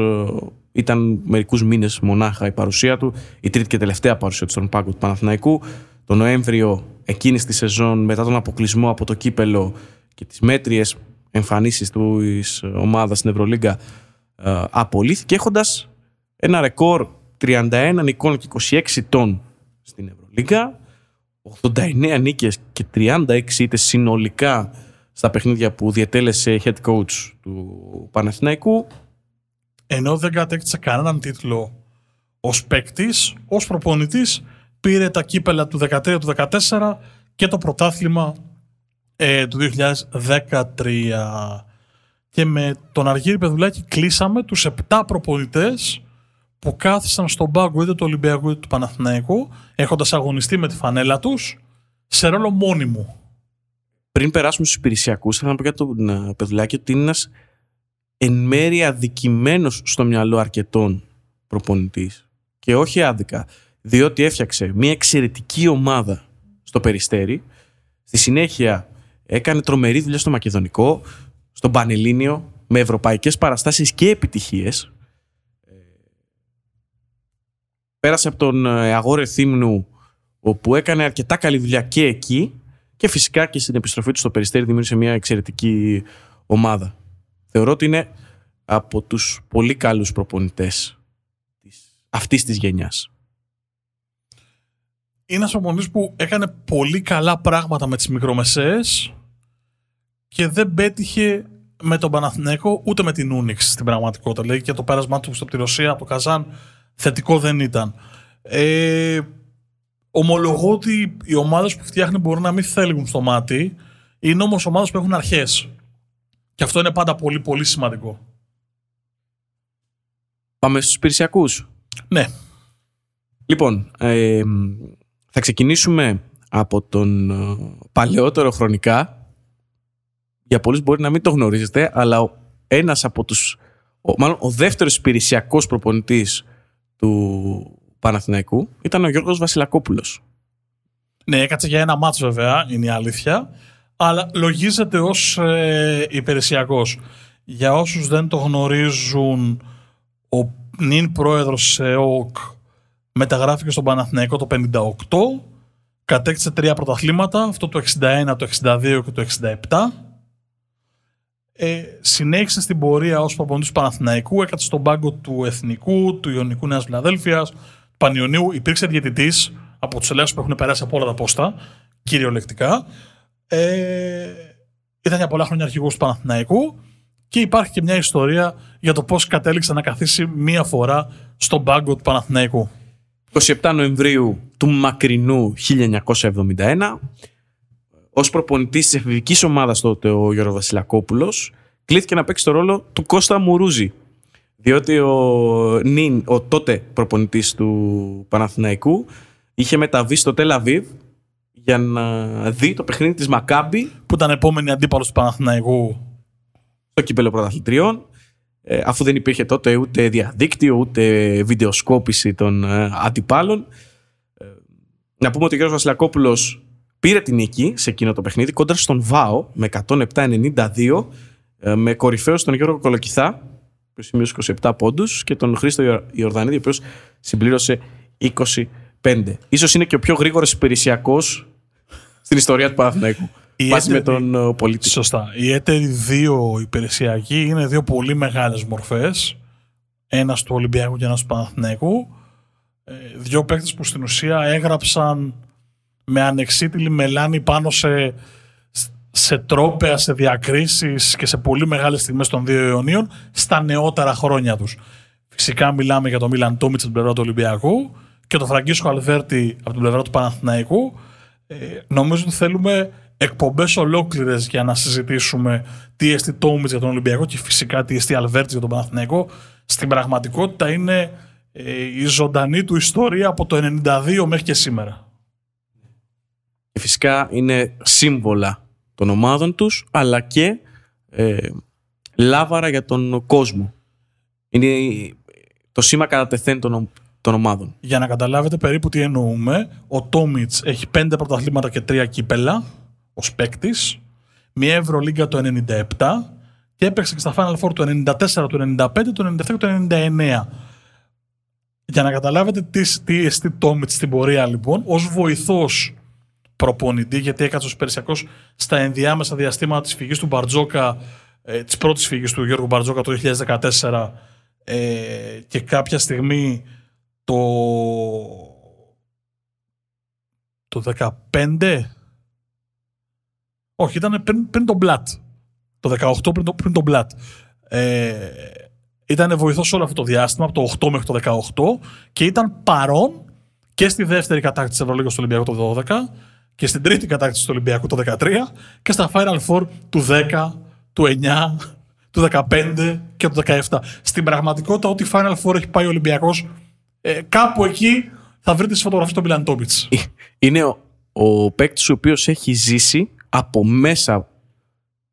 ήταν μερικούς μήνες μονάχα η παρουσία του, η τρίτη και τελευταία παρουσία του στον πάγκο του Παναθηναϊκού. Το Νοέμβριο εκείνης της σεζόν, μετά τον αποκλεισμό από το κύπελο και τις μέτριες εμφανίσεις του ομάδα στην Ευρωλίγκα, απολύθηκε έχοντας ένα ρεκόρ 31 νικών και 26 τόν στην Ευρωλίγκα, 89 νίκες και 36 ήττες συνολικά στα παιχνίδια που διετέλεσε head coach του Παναθηναϊκού. Ενώ δεν κατέκτησε κανέναν τίτλο ως παίκτης, ως προπονητής, πήρε τα κύπελα του 13 του 14 και το πρωτάθλημα ε, του 2013. Και με τον Αργύρι Πεδουλάκη κλείσαμε τους 7 προπονητές που κάθισαν στον πάγκο είτε του Ολυμπιακού είτε του Παναθηναϊκού έχοντας αγωνιστεί με τη φανέλα τους σε ρόλο μόνιμου. Πριν περάσουμε στους υπηρεσιακούς, θέλω να πω για τον ε, Πεδουλάκη ότι είναι ένας εν μέρει αδικημένος στο μυαλό αρκετών προπονητής. Και όχι άδικα, διότι έφτιαξε μια εξαιρετική ομάδα στο Περιστέρι, στη συνέχεια έκανε τρομερή δουλειά στο Μακεδονικό, στον Πανελλήνιο, με ευρωπαϊκές παραστάσεις και επιτυχίες. Πέρασε από τον ε, Αγόρε Θύμνου, όπου έκανε αρκετά καλή δουλειά και εκεί και φυσικά και στην επιστροφή του στο Περιστέρι δημιούργησε μια εξαιρετική ομάδα. Θεωρώ ότι είναι από τους πολύ καλούς προπονητές αυτής της γενιάς. Είναι ένας που έκανε πολύ καλά πράγματα με τις μικρομεσαίες και δεν πέτυχε με τον Παναθηναίκο ούτε με την Ούνιξ στην πραγματικότητα. Δηλαδή και το πέρασμά του από τη Ρωσία, από το Καζάν, θετικό δεν ήταν. Ε, ομολογώ ότι οι ομάδες που φτιάχνει μπορεί να μην θέλουν στο μάτι, είναι όμως ομάδες που έχουν αρχές. Και αυτό είναι πάντα πολύ πολύ σημαντικό. Πάμε στους υπηρεσιακού. Ναι. Λοιπόν, ε, θα ξεκινήσουμε από τον ε, παλαιότερο χρονικά. Για πολλούς μπορεί να μην το γνωρίζετε, αλλά ο, ένας από τους... Ο, μάλλον ο δεύτερος υπηρεσιακό προπονητής του Παναθηναϊκού ήταν ο Γιώργος Βασιλακόπουλος. Ναι, έκατσε για ένα μάτς βέβαια, είναι η αλήθεια, αλλά λογίζεται ως ε, υπηρεσιακός. Για όσους δεν το γνωρίζουν, ο νυν πρόεδρος της ΕΟΚ μεταγράφηκε στον Παναθηναϊκό το 58, κατέκτησε τρία πρωταθλήματα, αυτό το 61, το 62 και το 67. Ε, συνέχισε στην πορεία ως προπονητής του Παναθηναϊκού, έκατσε στον πάγκο του Εθνικού, του Ιωνικού Νέας Βλαδέλφειας, του Πανιωνίου, υπήρξε διαιτητής από τους ελεύθερους που έχουν περάσει από όλα τα πόστα, κυριολεκτικά. Ε, ήταν για πολλά χρόνια αρχηγός του Παναθηναϊκού και υπάρχει και μια ιστορία για το πώς κατέληξε να καθίσει μία φορά στον πάγκο του Παναθηναϊκού. 27 Νοεμβρίου του μακρινού 1971, ως προπονητής της εφηβικής ομάδας τότε ο Γιώργος Βασιλακόπουλος, κλείθηκε να παίξει το ρόλο του Κώστα Μουρούζη. Διότι ο, Νιν, ο τότε προπονητής του Παναθηναϊκού είχε μεταβεί στο Τελαβίβ για να δει το παιχνίδι της Μακάμπη. Που ήταν επόμενη αντίπαλος του Παναθηναϊκού. Στο κύπελο πρωταθλητριών. Ε, αφού δεν υπήρχε τότε ούτε διαδίκτυο ούτε βιντεοσκόπηση των ε, αντιπάλων. Ε, να πούμε ότι ο Γιώργος Βασιλακόπουλος πήρε την νίκη σε εκείνο το παιχνίδι κόντρα στον ΒΑΟ με 107-92 με κορυφαίο τον Γιώργο Κολοκυθά που σημείωσε 27 πόντους και τον Χρήστο Ιορδανίδη ο οποίος συμπλήρωσε 25. Ίσως είναι και ο πιο γρήγορος υπηρεσιακός στην ιστορία του Παναθηναϊκού. Μαζί με τον ε, πολίτη. Σωστά. Οι έτεροι δύο υπηρεσιακοί είναι δύο πολύ μεγάλες μορφές. Ένας του Ολυμπιακού και ένας του Παναθηναϊκού. Ε, δύο παίκτες που στην ουσία έγραψαν με ανεξίτηλη μελάνη πάνω σε, σε τρόπεα, σε διακρίσεις και σε πολύ μεγάλες στιγμές των δύο αιωνίων στα νεότερα χρόνια τους. Φυσικά μιλάμε για τον Μίλαν Τόμιτς από την πλευρά του Ολυμπιακού και τον Φραγκίσκο Αλβέρτη από την πλευρά του Παναθηναϊκού. Ε, νομίζω ότι θέλουμε εκπομπές ολόκληρες για να συζητήσουμε τι εστί Τόμιτ για τον Ολυμπιακό και φυσικά τι εστί Αλβέρτη για τον Παναθηναϊκό. Στην πραγματικότητα είναι ε, η ζωντανή του ιστορία από το 92 μέχρι και σήμερα. Και φυσικά είναι σύμβολα των ομάδων τους, αλλά και ε, λάβαρα για τον κόσμο. Είναι το σήμα κατά τεθέν των, των ομάδων. Για να καταλάβετε περίπου τι εννοούμε, ο Τόμιτς έχει πέντε πρωταθλήματα και τρία κύπελα ως παίκτης, μια Ευρωλίγκα το 97 και έπαιξε και στα Final Four το 94, το 95, το 97 και το 99. Για να καταλάβετε τι, τι εστί Τόμιτς στην πορεία λοιπόν, ως βοηθός προπονητή, γιατί έκατσε ο Περσιακός στα ενδιάμεσα διαστήματα της φυγής του Μπαρτζόκα, ε, της πρώτης φυγής του Γιώργου Μπαρτζόκα το 2014 ε, και κάποια στιγμή το, το 15 όχι ήταν πριν, πριν τον Μπλατ. Το 18 πριν, το, πριν τον Μπλατ. Ε, ήταν βοηθός όλο αυτό το διάστημα από το 8 μέχρι το 18 και ήταν παρόν και στη δεύτερη κατάκτηση της Ευρωλίγας του Ολυμπιακού το 12 και στην τρίτη κατάκτηση του Ολυμπιακού το 13 και στα Final Four του 10, του 9, του 15 και του 17. Στην πραγματικότητα, ό,τι Final Four έχει πάει ο Ολυμπιακός, ε, κάπου εκεί θα βρείτε τις φωτογραφίες του Μιλαντόμπιτ. Ε, είναι ο, ο παίκτης ο οποίος έχει ζήσει από μέσα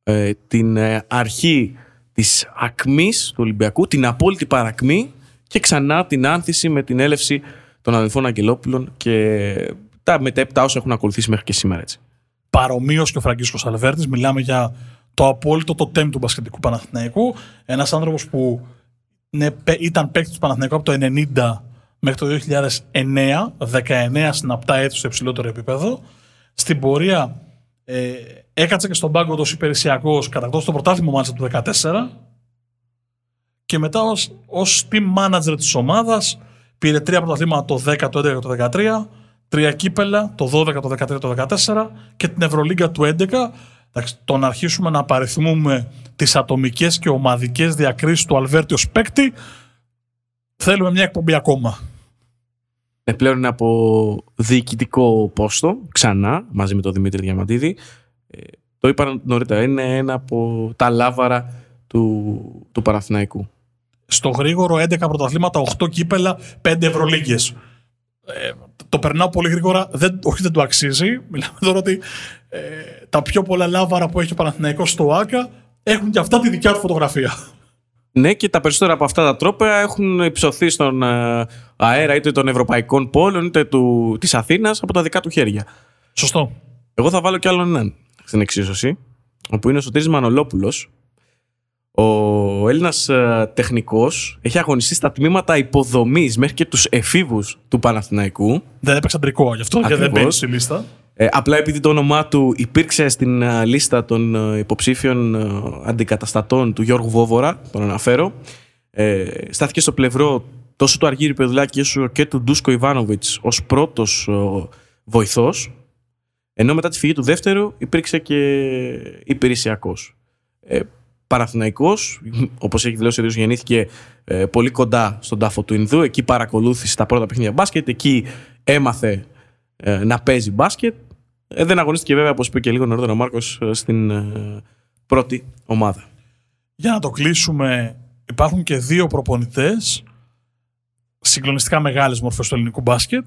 ε, την ε, αρχή της ακμής του Ολυμπιακού, την απόλυτη παρακμή και ξανά την άνθηση με την έλευση των αδελφών Αγγελόπουλων και τα μετέπειτα όσα έχουν ακολουθήσει μέχρι και σήμερα. Έτσι. Παρομοίως και ο Φραγκίσκος Αλβέρτης, μιλάμε για το απόλυτο το τέμ του μπασκετικού Παναθηναϊκού. Ένας άνθρωπος που ναι, ήταν παίκτης του Παναθηναϊκού από το 1990 μέχρι το 2009, 19 συναπτά έτη στο υψηλότερο επίπεδο. Στην πορεία ε, έκατσε και στον πάγκο τους υπηρεσιακός, κατακτώντα το πρωτάθλημα μάλιστα του 2014. Και μετά ως, team manager της ομάδας πήρε τρία πρωταθλήματα το 10, το 11 και το 13, τρία κύπελα το 12, το 13, το 14 και την Ευρωλίγκα του 11 Εντάξει, το να αρχίσουμε να απαριθμούμε τις ατομικές και ομαδικές διακρίσεις του Αλβέρτιο παίκτη θέλουμε μια εκπομπή ακόμα. Ε, πλέον είναι από διοικητικό πόστο, ξανά, μαζί με τον Δημήτρη Διαμαντίδη. Ε, το είπα νωρίτερα, είναι ένα από τα λάβαρα του, του Παναθηναϊκού. Στο γρήγορο 11 πρωταθλήματα, 8 κύπελα, 5 Ευρωλίγκες. Ε, το περνάω πολύ γρήγορα, δεν, όχι δεν το αξίζει. Μιλάμε τώρα ότι ε, τα πιο πολλά λάβαρα που έχει ο Παναθηναϊκός στο ΆΚΑ έχουν και αυτά τη δικιά του φωτογραφία. Ναι, και τα περισσότερα από αυτά τα τρόπια έχουν υψωθεί στον ε, αέρα είτε των ευρωπαϊκών πόλεων είτε του, της Αθήνας από τα δικά του χέρια. Σωστό. Εγώ θα βάλω κι άλλον έναν στην εξίσωση, όπου είναι ο Σωτήρης Μανολόπουλος, ο Έλληνας ε, τεχνικός έχει αγωνιστεί στα τμήματα υποδομής μέχρι και τους εφήβους του Παναθηναϊκού. Δεν έπαιξε αντρικό γι' αυτό και δεν μπαίνει στη λίστα. Ε, απλά επειδή το όνομά του υπήρξε στην ε, λίστα των ε, υποψήφιων αντικαταστατών του Γιώργου Βόβορα, τον αναφέρω, ε, στάθηκε στο πλευρό τόσο του Αργύρι Πεδουλάκη όσο και του Ντούσκο Ιβάνοβιτς ως πρώτος βοηθός. Ενώ μετά τη φυγή του δεύτερου υπήρξε και υπηρεσιακός. Ε, Παναθηναϊκός, όπως έχει δηλώσει ο γεννήθηκε ε, πολύ κοντά στον τάφο του Ινδού. Εκεί παρακολούθησε τα πρώτα παιχνίδια μπάσκετ. Εκεί έμαθε ε, να παίζει μπάσκετ. Ε, δεν αγωνίστηκε βέβαια, όπως είπε και λίγο νωρίτερα ο Μάρκος, στην πρώτη ομάδα. Για να το κλείσουμε, υπάρχουν και δύο προπονητές συγκλονιστικά μεγάλες μορφές του ελληνικού μπάσκετ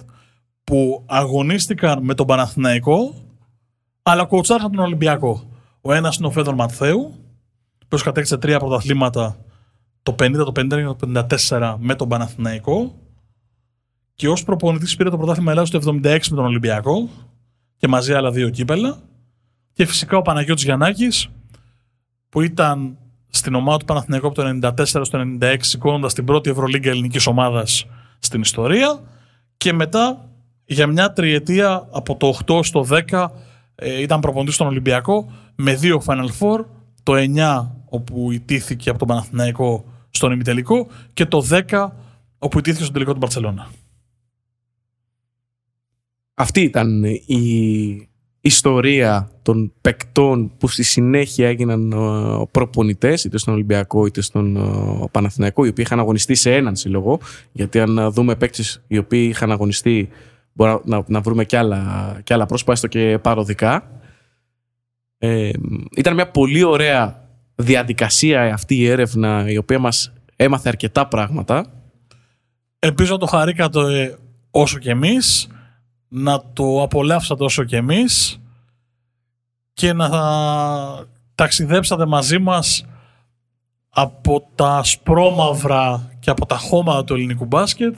που αγωνίστηκαν με τον Παναθηναϊκό αλλά κοουτσάρχαν τον Ολυμπιακό. Ο ένας είναι ο Φέδων Μαθαίου οποίο κατέκτησε τρία πρωταθλήματα το 50, το 50 και το 54 με τον Παναθηναϊκό και ως προπονητής πήρε το πρωτάθλημα Ελλάδα το 76 με τον Ολυμπιακό και μαζί άλλα δύο κύπελα. Και φυσικά ο Παναγιώτης Γιαννάκης που ήταν στην ομάδα του Παναθηναϊκού από το 94 στο 96 σηκώνοντα την πρώτη Ευρωλίγκα ελληνικής ομάδας στην ιστορία και μετά για μια τριετία από το 8 στο 10 ε, ήταν προπονητής στον Ολυμπιακό με δύο Final Four, το 9 όπου ιτήθηκε από τον Παναθηναϊκό στον ημιτελικό και το 10 όπου ιτήθηκε στον τελικό του Μπαρτσελώνα. Αυτή ήταν η ιστορία των παικτών που στη συνέχεια έγιναν ε, προπονητές είτε στον Ολυμπιακό είτε στον ε, Παναθηναϊκό οι οποίοι είχαν αγωνιστεί σε έναν σύλλογο γιατί αν δούμε παίκτες οι οποίοι είχαν αγωνιστεί μπορούμε να, να βρούμε και άλλα, και άλλα πρόσωπα έστω και παροδικά ε, ήταν μια πολύ ωραία διαδικασία αυτή η έρευνα η οποία μας έμαθε αρκετά πράγματα. Ελπίζω να το χαρήκατε όσο και εμείς, να το απολαύσατε όσο και εμείς και να ταξιδέψατε μαζί μας από τα σπρώμαυρα και από τα χώματα του ελληνικού μπάσκετ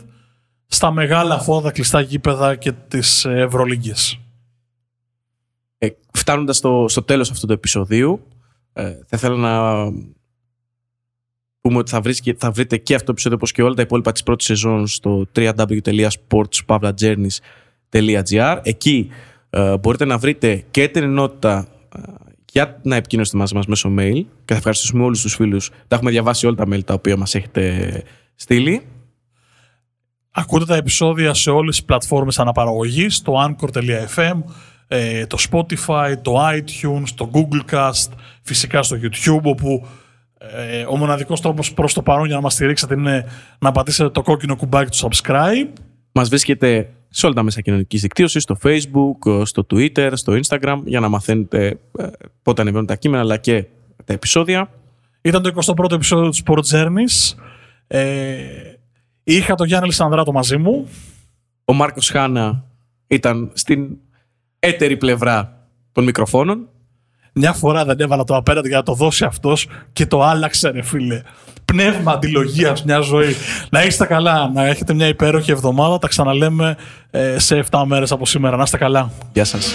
στα μεγάλα φόδα κλειστά γήπεδα και τις Ευρωλίγκες. Ε, φτάνοντας στο, στο τέλος αυτού του επεισοδίου, ε, θα ήθελα να πούμε ότι θα, θα βρείτε και αυτό το επεισόδιο όπως και όλα τα υπόλοιπα της πρώτης σεζόν στο www.sportspavlagernis.gr Εκεί ε, μπορείτε να βρείτε και την ενότητα ε, για να επικοινωνήσετε μαζί μας μέσω mail και θα ευχαριστήσουμε όλους τους φίλους. Τα έχουμε διαβάσει όλα τα mail τα οποία μας έχετε στείλει. Ακούτε τα επεισόδια σε όλες τις πλατφόρμες αναπαραγωγής, το anchor.fm, ε, το Spotify, το iTunes, το Google Cast, φυσικά στο YouTube, όπου ε, ο μοναδικός τρόπος προς το παρόν για να μας στηρίξετε είναι να πατήσετε το κόκκινο κουμπάκι του subscribe. Μας βρίσκεται σε όλα τα μέσα κοινωνικής δικτύωσης, στο Facebook, στο Twitter, στο Instagram, για να μαθαίνετε ε, πότε ανεβαίνουν τα κείμενα, αλλά και τα επεισόδια. Ήταν το 21ο επεισόδιο του Sport Journeys. Ε, είχα τον Γιάννη Λισανδράτο μαζί μου. Ο Μάρκος Χάνα ήταν στην έτερη πλευρά των μικροφώνων. Μια φορά δεν έβαλα το απέναντι για να το δώσει αυτός και το άλλαξε, ρε φίλε. Πνεύμα αντιλογίας, μια ζωή. να είστε καλά, να έχετε μια υπέροχη εβδομάδα. Τα ξαναλέμε ε, σε 7 μέρες από σήμερα. Να είστε καλά. Γεια σας.